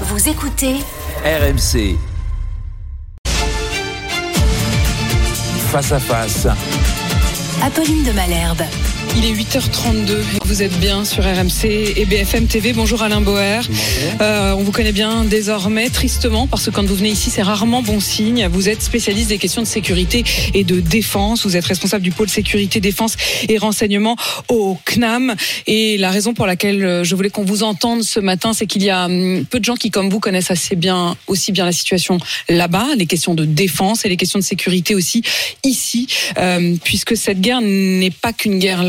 Vous écoutez RMC. Face à face. Apolline de Malherbe. Il est 8h32 et vous êtes bien sur RMC et BFM TV. Bonjour Alain Boer. Euh, on vous connaît bien désormais, tristement, parce que quand vous venez ici, c'est rarement bon signe. Vous êtes spécialiste des questions de sécurité et de défense. Vous êtes responsable du pôle sécurité, défense et renseignement au CNAM. Et la raison pour laquelle euh, je voulais qu'on vous entende ce matin, c'est qu'il y a hum, peu de gens qui, comme vous, connaissent assez bien, aussi bien la situation là-bas, les questions de défense et les questions de sécurité aussi ici, euh, puisque cette guerre n'est pas qu'une guerre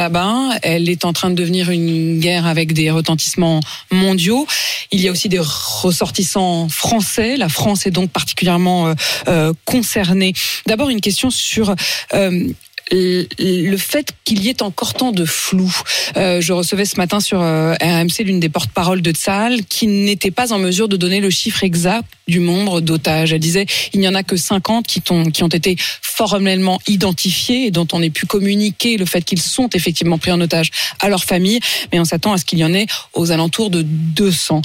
elle est en train de devenir une guerre avec des retentissements mondiaux. Il y a aussi des ressortissants français. La France est donc particulièrement euh, euh, concernée. D'abord, une question sur euh, le fait qu'il y ait encore tant de flou. Euh, je recevais ce matin sur euh, RMC l'une des porte-paroles de Tsahal qui n'était pas en mesure de donner le chiffre exact du nombre d'otages. Elle disait il n'y en a que 50 qui ont, qui ont été formellement identifiés et dont on ait pu communiquer le fait qu'ils sont effectivement pris en otage à leur famille, mais on s'attend à ce qu'il y en ait aux alentours de 200.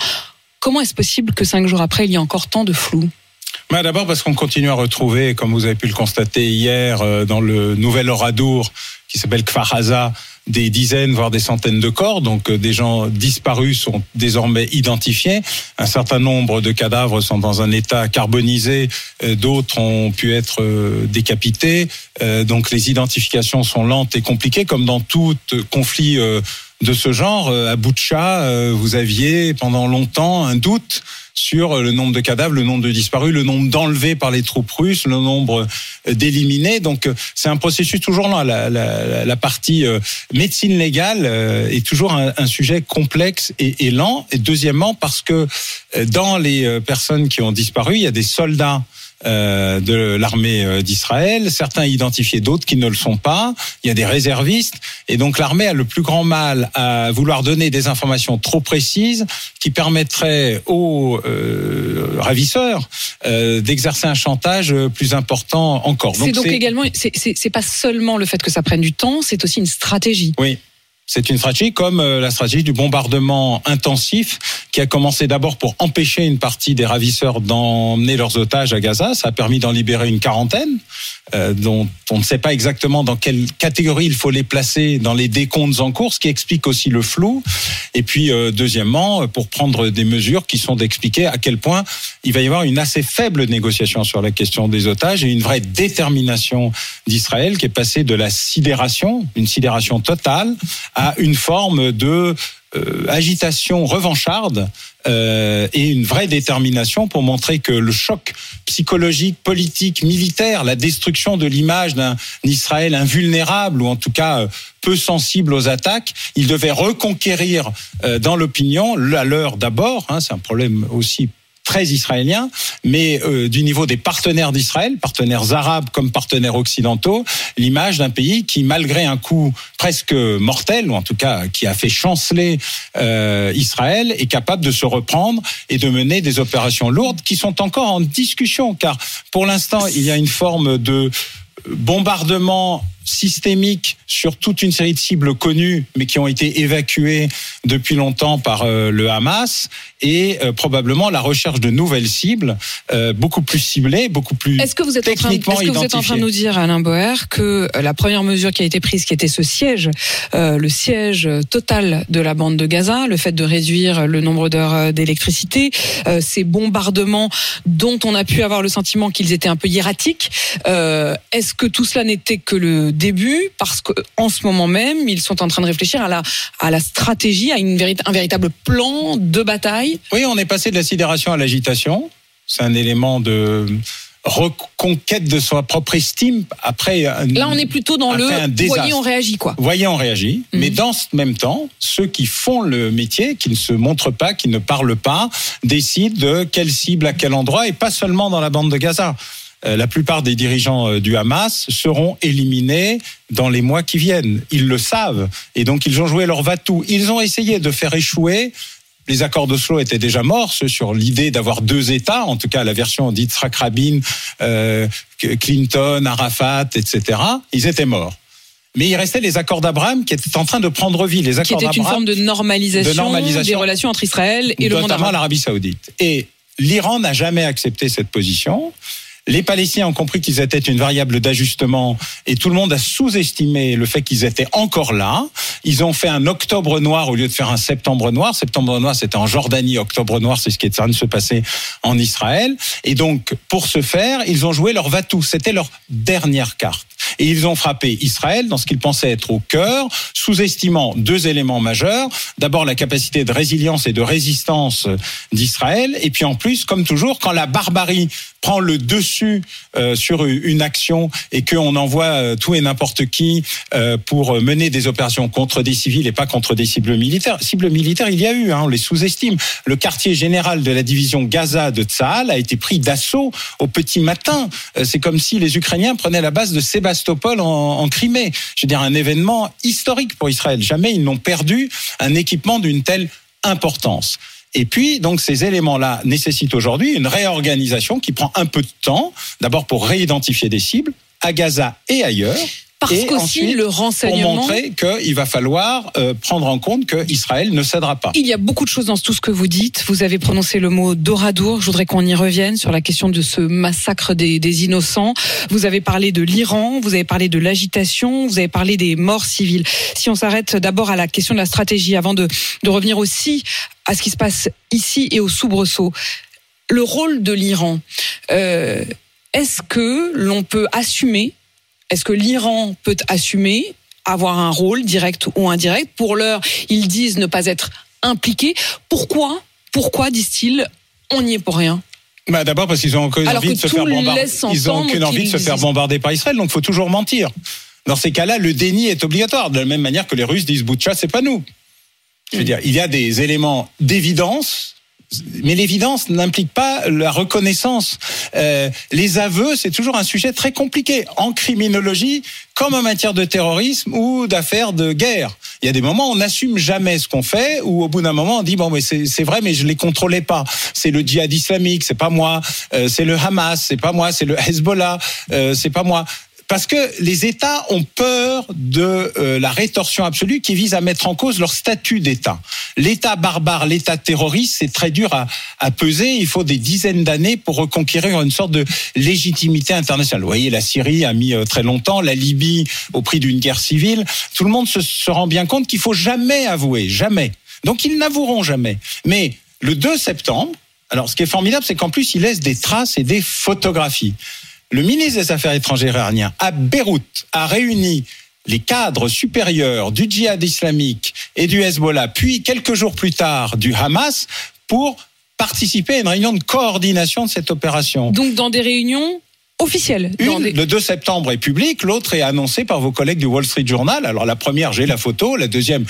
Comment est-ce possible que cinq jours après, il y ait encore tant de flou bah, D'abord parce qu'on continue à retrouver, comme vous avez pu le constater hier, euh, dans le nouvel Oradour qui s'appelle Kfaraza, des dizaines, voire des centaines de corps. Donc euh, des gens disparus sont désormais identifiés. Un certain nombre de cadavres sont dans un état carbonisé. Euh, d'autres ont pu être décapités. Donc les identifications sont lentes et compliquées, comme dans tout conflit de ce genre. À Boutcha, vous aviez pendant longtemps un doute sur le nombre de cadavres, le nombre de disparus, le nombre d'enlevés par les troupes russes, le nombre euh, d'éliminés. Donc euh, c'est un processus toujours là. La, la, la partie euh, médecine légale est toujours un, un sujet complexe et, et, lent. Et deuxièmement parce que dans les personnes qui ont disparu, il y a des soldats euh, de l'armée euh, d'Israël, certains identifiés, d'autres qui ne le sont pas. Il y a des réservistes, et donc l'armée a le plus grand mal à vouloir donner des informations trop précises qui permettraient aux euh, ravisseurs euh, d'exercer un chantage plus important encore. C'est donc, donc également, c'est pas seulement le fait que ça prenne du temps, c'est aussi une stratégie. Oui. C'est une stratégie comme euh, la stratégie du bombardement intensif qui a commencé d'abord pour empêcher une partie des ravisseurs d'emmener leurs otages à Gaza. Ça a permis d'en libérer une quarantaine, euh, dont on ne sait pas exactement dans quelle catégorie il faut les placer dans les décomptes en cours, ce qui explique aussi le flou. Et puis, euh, deuxièmement, pour prendre des mesures qui sont d'expliquer à quel point il va y avoir une assez faible négociation sur la question des otages et une vraie détermination d'Israël qui est passée de la sidération, une sidération totale, une forme de euh, agitation revancharde euh, et une vraie détermination pour montrer que le choc psychologique, politique, militaire, la destruction de l'image d'un Israël invulnérable ou en tout cas euh, peu sensible aux attaques, il devait reconquérir dans l'opinion, la leur d'abord, hein, c'est un problème aussi très israélien, mais euh, du niveau des partenaires d'Israël, partenaires arabes comme partenaires occidentaux, l'image d'un pays qui, malgré un coup presque mortel, ou en tout cas qui a fait chanceler euh, Israël, est capable de se reprendre et de mener des opérations lourdes qui sont encore en discussion, car pour l'instant, il y a une forme de bombardement systémique sur toute une série de cibles connues, mais qui ont été évacuées depuis longtemps par euh, le Hamas, et euh, probablement la recherche de nouvelles cibles, euh, beaucoup plus ciblées, beaucoup plus est-ce que vous êtes techniquement en train, Est-ce que vous êtes en train de nous dire, Alain Boer, que la première mesure qui a été prise, qui était ce siège, le siège total de la bande de Gaza, le fait de réduire le nombre d'heures d'électricité, ces bombardements dont on a pu avoir le sentiment qu'ils étaient un peu hiératiques, est-ce que tout cela n'était que le début parce qu'en ce moment même, ils sont en train de réfléchir à la, à la stratégie, à une un véritable plan de bataille. Oui, on est passé de la sidération à l'agitation. C'est un élément de reconquête de sa propre estime après là on est plutôt dans le voyez on réagit quoi voyez on réagit mhm. mais dans ce même temps ceux qui font le métier qui ne se montrent pas qui ne parlent pas décident de quelle cible à quel endroit et pas seulement dans la bande de Gaza euh, la plupart des dirigeants euh, du Hamas seront éliminés dans les mois qui viennent. Ils le savent. Et donc, ils ont joué leur va-tout. Ils ont essayé de faire échouer les accords d'Oslo étaient déjà morts sur l'idée d'avoir deux États, en tout cas la version d'Yitzhak Rabin, euh, Clinton, Arafat, etc. Ils étaient morts. Mais il restait les accords d'Abraham qui étaient en train de prendre vie. Les Qui accords était une d'Abraham, forme de normalisation, de normalisation, des relations entre Israël et le monde notamment arabe. l'Arabie Saoudite. Et l'Iran n'a jamais accepté cette position. Les Palestiniens ont compris qu'ils étaient une variable d'ajustement et tout le monde a sous-estimé le fait qu'ils étaient encore là. Ils ont fait un octobre noir au lieu de faire un septembre noir. Septembre noir, c'était en Jordanie. Octobre noir, c'est ce qui est en train de se passer en Israël. Et donc, pour ce faire, ils ont joué leur va-tout. C'était leur dernière carte. Et ils ont frappé Israël dans ce qu'ils pensaient être au cœur, sous-estimant deux éléments majeurs. D'abord, la capacité de résilience et de résistance d'Israël. Et puis en plus, comme toujours, quand la barbarie prend le dessus euh, sur une action et qu'on envoie euh, tout et n'importe qui euh, pour mener des opérations contre des civils et pas contre des cibles militaires. Cibles militaires, il y a eu, hein, on les sous-estime. Le quartier général de la division Gaza de Tsahal a été pris d'assaut au petit matin. C'est comme si les Ukrainiens prenaient la base de Sébastopol en, en Crimée. Je veux dire, un événement historique pour Israël. Jamais ils n'ont perdu un équipement d'une telle importance. Et puis, donc, ces éléments-là nécessitent aujourd'hui une réorganisation qui prend un peu de temps, d'abord pour réidentifier des cibles à Gaza et ailleurs. Parce qu'aussi, le pour renseignement. montrer qu'il va falloir euh, prendre en compte qu'Israël ne cédera pas. Il y a beaucoup de choses dans tout ce que vous dites. Vous avez prononcé le mot Doradour. Je voudrais qu'on y revienne sur la question de ce massacre des, des innocents. Vous avez parlé de l'Iran, vous avez parlé de l'agitation, vous avez parlé des morts civiles. Si on s'arrête d'abord à la question de la stratégie, avant de, de revenir aussi à ce qui se passe ici et au soubresaut, le rôle de l'Iran, euh, est-ce que l'on peut assumer, est-ce que l'Iran peut assumer avoir un rôle direct ou indirect Pour l'heure, ils disent ne pas être impliqués. Pourquoi Pourquoi disent-ils on n'y est pour rien? Bah, D'abord parce qu'ils ont aucune envie de se faire bombarder. Ils ont aucune envie de se faire bombarder par Israël, donc il faut toujours mentir. Dans ces cas-là, le déni est obligatoire, de la même manière que les Russes disent Boutcha, c'est pas nous. Je veux dire, il y a des éléments d'évidence. Mais l'évidence n'implique pas la reconnaissance. Euh, les aveux, c'est toujours un sujet très compliqué en criminologie, comme en matière de terrorisme ou d'affaires de guerre. Il y a des moments où on n'assume jamais ce qu'on fait, ou au bout d'un moment on dit bon mais c'est vrai mais je les contrôlais pas. C'est le djihad islamique, c'est pas moi. Euh, c'est le Hamas, c'est pas moi. C'est le Hezbollah, euh, c'est pas moi. Parce que les États ont peur de euh, la rétorsion absolue qui vise à mettre en cause leur statut d'État. L'État barbare, l'État terroriste, c'est très dur à, peser. Il faut des dizaines d'années pour reconquérir une sorte de légitimité internationale. Vous voyez, la Syrie a mis euh, très longtemps, la Libye au prix d'une guerre civile. Tout le monde se, se rend bien compte qu'il faut jamais avouer, jamais. Donc ils n'avoueront jamais. Mais le 2 septembre, alors ce qui est formidable, c'est qu'en plus ils laissent des traces et des photographies. Le ministre des Affaires étrangères iranien, à Beyrouth, a réuni les cadres supérieurs du djihad islamique et du Hezbollah, puis quelques jours plus tard du Hamas, pour participer à une réunion de coordination de cette opération. Donc dans des réunions officielles. dans Une, des- le 2 septembre est public, l'autre est annoncé par vos collègues du Wall Street Journal. Alors la première, j'ai la photo, la deuxième,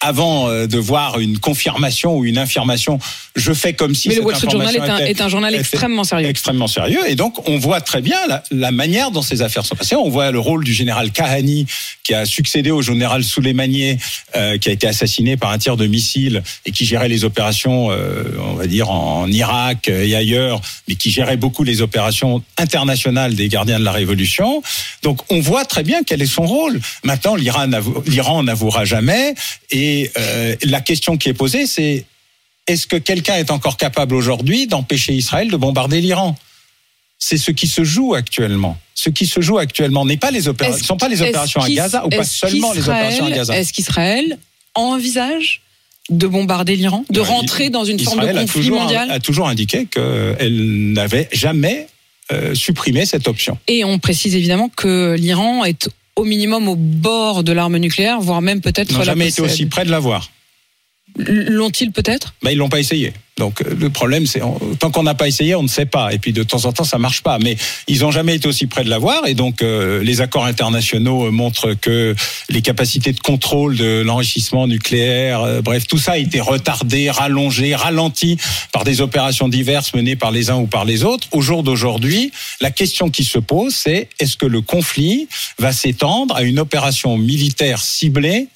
avant euh, de voir une confirmation ou une infirmation, je fais comme si Mais le cette Wall Street Journal est un, information était- est un journal extrêmement sérieux. extrêmement sérieux. Et donc, on voit très bien la, la manière dont ces affaires sont passées. On voit le rôle du général Kahani, qui a succédé au général Soleimani, euh, qui a été assassiné par un tir de missile et qui gérait les opérations, euh, on va dire, en Irak et ailleurs, mais qui gérait beaucoup les opérations internationales des gardiens de la Révolution. Donc, on voit très bien quel est son rôle. Maintenant, l'Iran n'avouera jamais. Et euh, la question qui est posée, c'est est-ce que quelqu'un est encore capable aujourd'hui d'empêcher Israël de bombarder l'Iran? C'est ce qui se joue actuellement. Ce qui se joue actuellement n'est pas les opérations, Est-ce- sont pas les opérations à Gaza ou pas seulement les opérations à Gaza? Est-ce qu'Israël envisage de bombarder l'Iran, de Ouais, rentrer dans une forme de Israël a conflit toujours, mondial? a toujours indiqué qu'elle n'avait jamais euh, supprimé cette option. Et on précise évidemment que l'Iran est au minimum au bord de l'arme nucléaire, voire même peut-être Ils n'ont jamais été aussi près de l'avoir. L'ont-ils peut-être? Ben, ils l'ont pas essayé. Donc euh, le problème, c'est tant qu'on n'a pas essayé, on ne sait pas. Et puis de temps en temps, ça marche pas. Mais ils n'ont jamais été aussi près de l'avoir. Et donc euh, les accords internationaux euh, montrent que les capacités de contrôle de l'enrichissement nucléaire, bref, tout ça a été retardé, rallongé, ralenti par des opérations diverses menées par les uns ou par les autres. Au jour d'aujourd'hui, la question qui se pose, c'est est-ce que le conflit va s'étendre à une opération militaire ciblée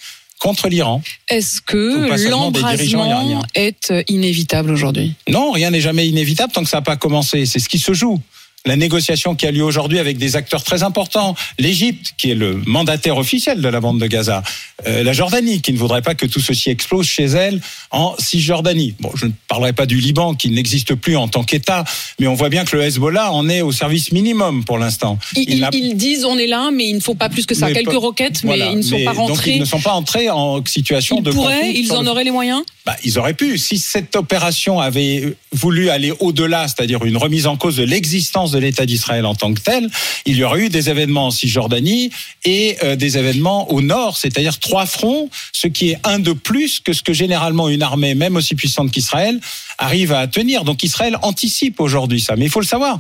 contre l'Iran Est-ce que l'embrasement est inévitable aujourd'hui? Non, rien n'est jamais inévitable tant que ça n'a pas commencé. C'est ce qui se joue. La négociation qui a lieu aujourd'hui avec des acteurs très importants, l'Égypte, qui est le mandataire officiel de la bande de Gaza, euh, la Jordanie, qui ne voudrait pas que tout ceci explose chez elle en Cisjordanie. Bon, je ne parlerai pas du Liban, qui n'existe plus en tant qu'État, mais on voit bien que le Hezbollah en est au service minimum pour l'instant. Ils, disent on est là, mais il ne faut pas plus que ça. Quelques roquettes, voilà. mais ils ne sont Mais pas donc, rentrés. ils ne sont pas entrés en situation Ils de pourraient, ils en le- auraient les moyens bah, ils auraient pu. Si cette opération avait voulu aller au-delà, c'est-à-dire une remise en cause de l'existence de l'État d'Israël en tant que tel, il y aurait eu des événements en Cisjordanie et euh, des événements au nord, c'est-à-dire trois fronts, ce qui est un de plus que ce que généralement une armée, même aussi puissante qu'Israël, arrive à tenir. Donc Israël anticipe aujourd'hui ça. Mais il faut le savoir.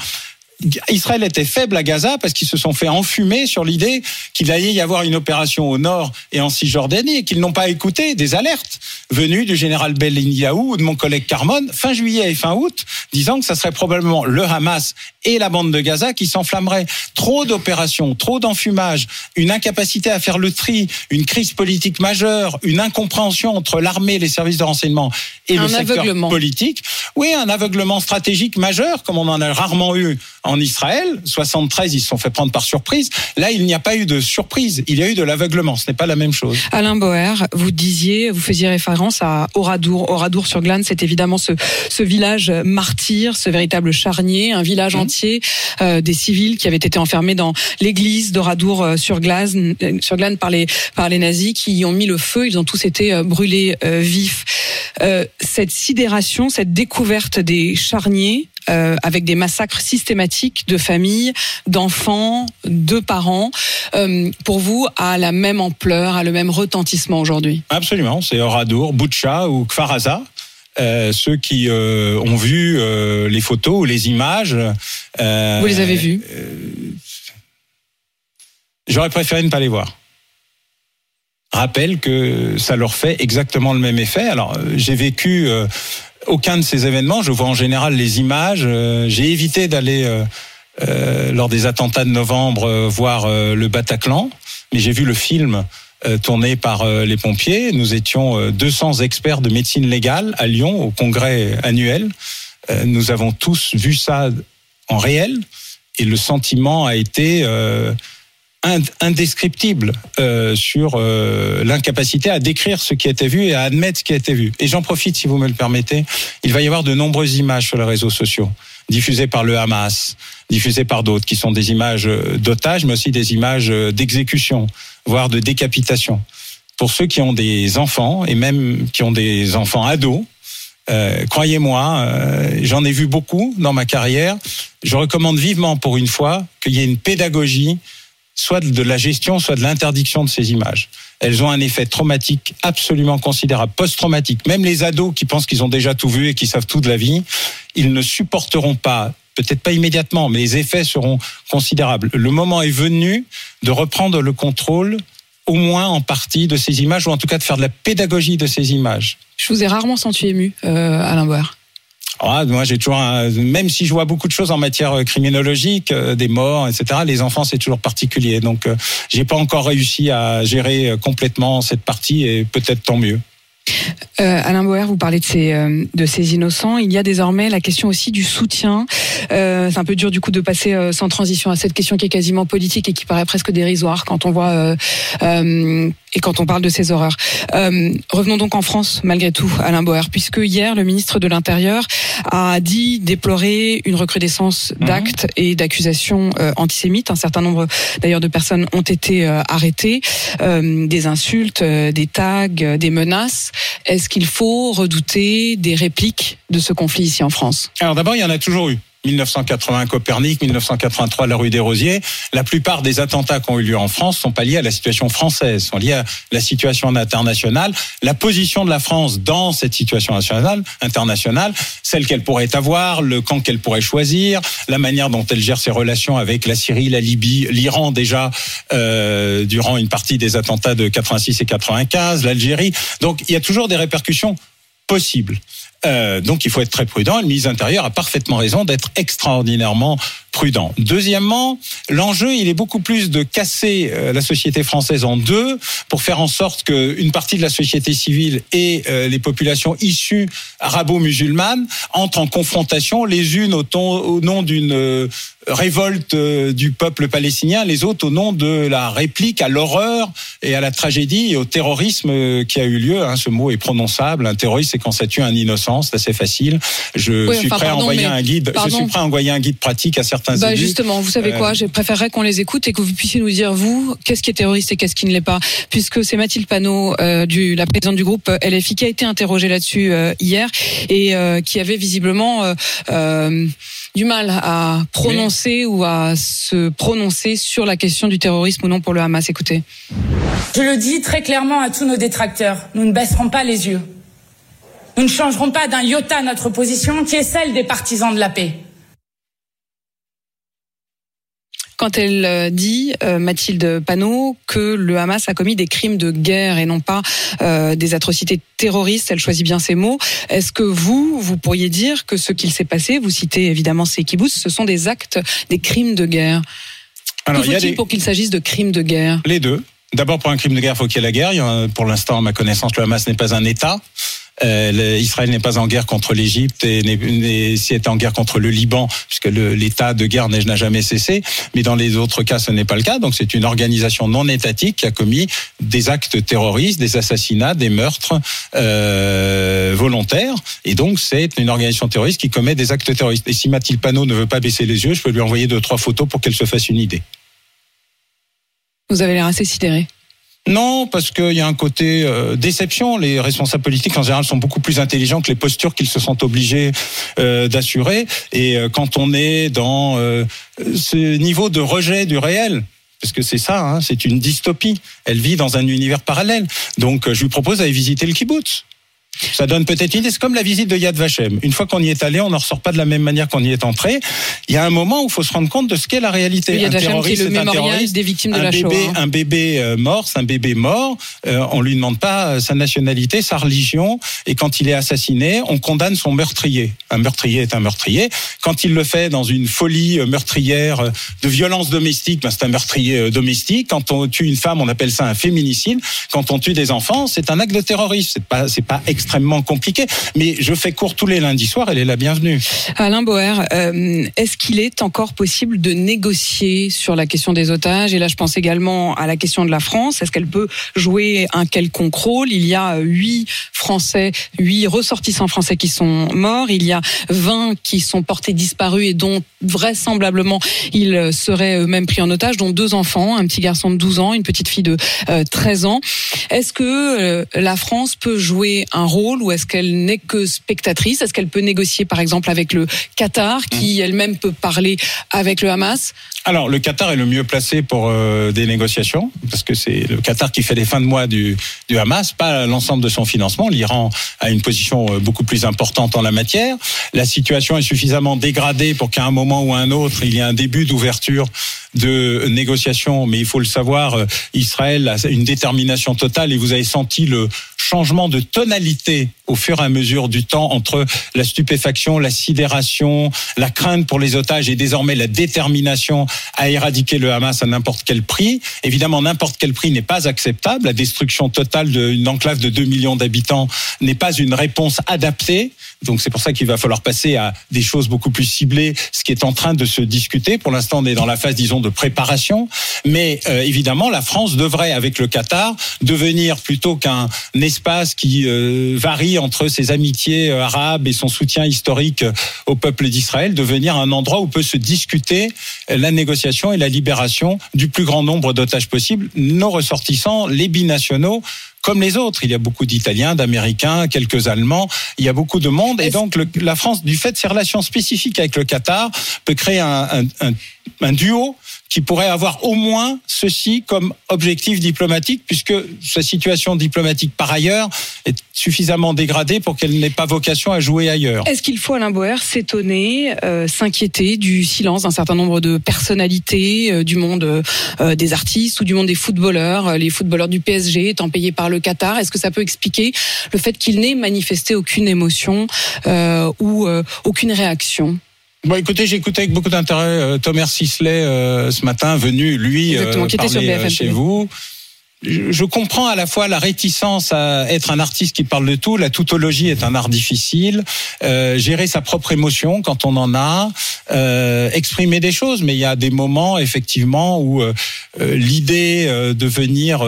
Israël était faible à Gaza parce qu'ils se sont fait enfumer sur l'idée qu'il allait y avoir une opération au nord et en Cisjordanie et qu'ils n'ont pas écouté des alertes venues du général Beliniaou ou de mon collègue Carmon fin juillet et fin août disant que ça serait probablement le Hamas et la bande de Gaza qui s'enflammeraient. Trop d'opérations, trop d'enfumage, une incapacité à faire le tri, une crise politique majeure, une incompréhension entre l'armée, les services de renseignement et Un le secteur politique. Oui, un aveuglement stratégique majeur, comme on en a rarement eu en Israël. 73, ils se sont fait prendre par surprise. Là, il n'y a pas eu de surprise. Il y a eu de l'aveuglement. Ce n'est pas la même chose. Alain Boer, vous disiez, vous faisiez référence à Oradour. Oradour sur Glane, c'est évidemment ce, ce village martyr, ce véritable charnier, un village Mhm. entier euh, des civils qui avaient été enfermés dans l'église d'Oradour euh, sur Glane, euh, sur Glane par les par les nazis qui y ont mis le feu. Ils ont tous été euh, brûlés euh, vifs. Euh, cette sidération, cette découverte des charniers. Euh, avec des massacres systématiques de familles, d'enfants, de parents, euh, pour vous, a la même ampleur, a le même retentissement aujourd'hui? Absolument. C'est Oradour, Boucha ou Kfaraza. Euh, ceux qui euh, ont vu les photos ou les images. Vous les avez vus J'aurais préféré ne pas les voir. Rappelle que ça leur fait exactement le même effet. Alors, j'ai vécu euh, aucun de ces événements. Je vois en général les images. Euh, j'ai évité d'aller euh, euh, lors des attentats de novembre voir le Bataclan, mais j'ai vu le film tourné par les pompiers. Nous étions euh, 200 experts de médecine légale à Lyon au congrès annuel. Nous avons tous vu ça en réel et le sentiment a été indescriptible euh, sur euh, l'incapacité à décrire ce qui a été vu et à admettre ce qui a été vu. Et j'en profite, si vous me le permettez, il va y avoir de nombreuses images sur les réseaux sociaux, diffusées par le Hamas, diffusées par d'autres, qui sont des images euh, d'otages, mais aussi des images euh, d'exécution, voire de décapitation. Pour ceux qui ont des enfants, et même qui ont des enfants ados, euh, croyez-moi, euh, j'en ai vu beaucoup dans ma carrière. Je recommande vivement pour une fois qu'il y ait une pédagogie, soit de la gestion, soit de l'interdiction de ces images. Elles ont un effet traumatique absolument considérable, post-traumatique. Même les ados qui pensent qu'ils ont déjà tout vu et qui savent tout de la vie, ils ne supporteront pas, peut-être pas immédiatement, mais les effets seront considérables. Le moment est venu de reprendre le contrôle au moins en partie de ces images, ou en tout cas de faire de la pédagogie de ces images. Je vous ai rarement senti ému, euh, Alain Boer. Ah, moi, j'ai toujours, un- même si je vois beaucoup de choses en matière euh, criminologique, euh, des morts, etc. Les enfants, c'est toujours particulier. Donc, euh, j'ai pas encore réussi à gérer euh, complètement cette partie, et peut-être tant mieux. Euh, Alain Boer, vous parlez de ces, euh, de ces innocents. Il y a désormais la question aussi du soutien. Euh, c'est un peu dur du coup de passer euh, sans transition à cette question qui est quasiment politique et qui paraît presque dérisoire quand on voit euh, euh, et quand on parle de ces horreurs. Euh, revenons donc en France malgré tout, Alain Boer, puisque hier le ministre de l'Intérieur a dit déplorer une recrudescence d'actes et d'accusations euh, antisémites. Un certain nombre d'ailleurs de personnes ont été euh, arrêtées, euh, des insultes, euh, des tags, euh, des menaces. Est-ce qu'il faut redouter des répliques de ce conflit ici en France? Alors d'abord, il y en a toujours eu. 1980 Copernic, 1983 la rue des Rosiers. La plupart des attentats qui ont eu lieu en France sont pas liés à la situation française, sont liés à la situation internationale. La position de la France dans cette situation nationale, internationale, celle qu'elle pourrait avoir, le camp qu'elle pourrait choisir, la manière dont elle gère ses relations avec la Syrie, la Libye, l'Iran déjà euh, durant une partie des attentats de 86 et 95, l'Algérie. Donc il y a toujours des répercussions possibles. Euh, donc il faut être très prudent. Et le ministre de l'Intérieur a parfaitement raison d'être extraordinairement prudent. Deuxièmement, l'enjeu, il est beaucoup plus de casser euh, la société française en deux pour faire en sorte qu'une partie de la société civile et euh, les populations issues arabo-musulmanes entrent en confrontation les unes au, nom d'une révolte euh, du peuple palestinien, les autres au nom de la réplique à l'horreur et à la tragédie et au terrorisme euh, qui a eu lieu. hein. ce mot est prononçable. Un terroriste, c'est quand ça tue un innocent. C'est assez facile. Je Oui, suis enfin, prêt à envoyer un guide. Je suis prêt à envoyer un guide pratique à certains Bah justement, vous savez Euh, quoi Je préférerais qu'on les écoute et que vous puissiez nous dire vous qu'est-ce qui est terroriste et qu'est-ce qui ne l'est pas, puisque c'est Mathilde Panot, euh, du, la présidente du groupe LFI, qui a été interrogée là-dessus euh, hier et euh, qui avait visiblement du mal à prononcer ou à se prononcer sur la question du terrorisme ou non pour le Hamas. Écoutez. Je le dis très clairement à tous nos détracteurs, nous ne baisserons pas les yeux. Nous ne changerons pas d'un iota notre position qui est celle des partisans de la paix. Quand elle euh, dit, euh, Mathilde Panot, que le Hamas a commis des crimes de guerre et non pas euh, des atrocités terroristes, elle choisit bien ses mots. Est-ce que vous, vous pourriez dire que ce qu'il s'est passé, vous citez évidemment ces kibbutz, ce sont des actes, des crimes de guerre? Alors, Que il faut-il des- pour qu'il s'agisse de crimes de guerre? Les deux. D'abord, pour un crime de guerre, il faut qu'il y ait la guerre. Il Pour l'instant, à ma connaissance, le Hamas n'est pas un État. Euh, Israël n'est pas en guerre contre l'Égypte et si en guerre contre le Liban, puisque l'état de guerre n'a jamais cessé. Mais dans les autres cas, ce n'est pas le cas. Donc, c'est une organisation non étatique qui a commis des actes terroristes, des assassinats, des meurtres euh, volontaires. Et donc, c'est une organisation terroriste qui commet des actes terroristes. Et si Mathilde Panot ne veut pas baisser les yeux, je peux lui envoyer deux trois photos pour qu'elle se fasse une idée. Vous avez l'air assez sidéré. Non, parce qu'il y a un côté euh, déception. Les responsables politiques en général sont beaucoup plus intelligents que les postures qu'ils se sont obligés euh, d'assurer. Et euh, quand on est dans ce niveau de rejet du réel, parce que c'est ça, hein, c'est une dystopie. Elle vit dans un univers parallèle. Donc, je lui propose d'aller visiter le kibbutz. Ça donne peut-être une idée. C'est comme la visite de Yad Vashem. Une fois qu'on y est allé, on n'en ressort pas de la même manière qu'on y est entré. Il y a un moment où il faut se rendre compte de ce qu'est la réalité. Yad un Vashem, qui est terroriste, le mémorial terroriste. des victimes de un la bébé, Shoah. un bébé euh, mort, c'est un bébé mort. Euh, on lui demande pas euh, sa nationalité, sa religion, et quand il est assassiné, on condamne son meurtrier. Un meurtrier est un meurtrier. Quand il le fait dans une folie euh, meurtrière de violence domestique, ben, c'est un meurtrier domestique. Quand on tue une femme, on appelle ça un féminicide. Quand on tue des enfants, c'est un acte de terrorisme. C'est pas, c'est pas extrêmement compliqué. Mais je fais court tous les lundis soirs. Elle est la bienvenue. Alain Boer, euh, est-ce qu'il est encore possible de négocier sur la question des otages? Et là, je pense également à la question de la France. Est-ce qu'elle peut jouer un quelconque rôle? Il y a huit Français, huit ressortissants français qui sont morts. Il y a 20 qui sont portés disparus et dont vraisemblablement ils seraient eux-mêmes pris en otage, dont deux enfants, un petit garçon de 12 ans, une petite fille de euh, 13 ans. Est-ce que euh, la France peut jouer un rôle ou est-ce qu'elle n'est que spectatrice? Est-ce qu'elle peut négocier par exemple avec le Qatar qui elle-même peut parler avec le Hamas? Alors, le Qatar est le mieux placé pour euh, des négociations, parce que c'est le Qatar qui fait les fins de mois du, du Hamas, pas l'ensemble de son financement. L'Iran a une position euh, beaucoup plus importante en la matière. La situation est suffisamment dégradée pour qu'à un moment ou à un autre, il y ait un début d'ouverture de négociations. Mais il faut le savoir, euh, Israël a une détermination totale et vous avez senti le changement de tonalité au fur et à mesure du temps entre la stupéfaction, la sidération, la crainte pour les otages et désormais la détermination à éradiquer le Hamas à n'importe quel prix. Évidemment, n'importe quel prix n'est pas acceptable. La destruction totale d'une enclave de 2 millions d'habitants n'est pas une réponse adaptée. Donc c'est pour ça qu'il va falloir passer à des choses beaucoup plus ciblées, ce qui est en train de se discuter. Pour l'instant, on est dans la phase, disons, de préparation. Mais euh, évidemment, la France devrait, avec le Qatar, devenir plutôt qu'un espace qui euh, varie entre ses amitiés euh, arabes et son soutien historique euh, au peuple d'Israël, devenir un endroit où peut se discuter euh, la négociation et la libération du plus grand nombre d'otages possible, nos ressortissants, les binationaux comme les autres. Il y a beaucoup d'Italiens, d'Américains, quelques Allemands. Il y a beaucoup de monde. Et donc, le- la France, du fait de ses relations spécifiques avec le Qatar, peut créer un, un- un- un duo qui pourrait avoir au moins ceci comme objectif diplomatique, puisque sa situation diplomatique par ailleurs est suffisamment dégradée pour qu'elle n'ait pas vocation à jouer ailleurs. Est-ce qu'il faut, Alain Boer, s'étonner, euh, s'inquiéter du silence d'un certain nombre de personnalités euh, du monde euh, des artistes ou du monde des footballeurs, les footballeurs du PSG étant payés par le Qatar Est-ce que ça peut expliquer le fait qu'il n'ait manifesté aucune émotion ou aucune réaction? Bon, écoutez, j'ai écouté avec beaucoup d'intérêt euh, Thomas Sisley euh, ce matin, venu lui euh, qui était sur parler euh, BFM chez TV. vous. Je comprends à la fois la réticence à être un artiste qui parle de tout. La tautologie est un art difficile. Euh, gérer sa propre émotion quand on en a, euh, exprimer des choses. Mais il y a des moments effectivement où euh, l'idée de venir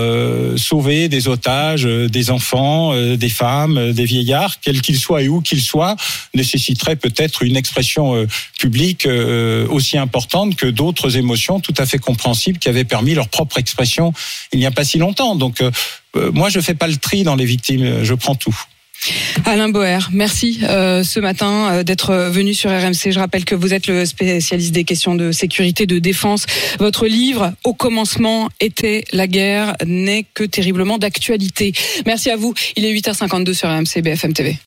sauver des otages, des enfants, des femmes, des vieillards, quels qu'ils soient et où qu'ils soient, nécessiterait peut-être une expression publique aussi importante que d'autres émotions tout à fait compréhensibles qui avaient permis leur propre expression il n'y a pas si longtemps. Donc euh, euh, moi je fais pas le tri dans les victimes, je prends tout. Alain Boer, merci euh, ce matin d'être venu sur RMC. Je rappelle que vous êtes le spécialiste des questions de sécurité, de défense. Votre livre, Au commencement était la guerre, n'est que terriblement d'actualité. Merci à vous. Il est 8h52 sur RMC BFM TV.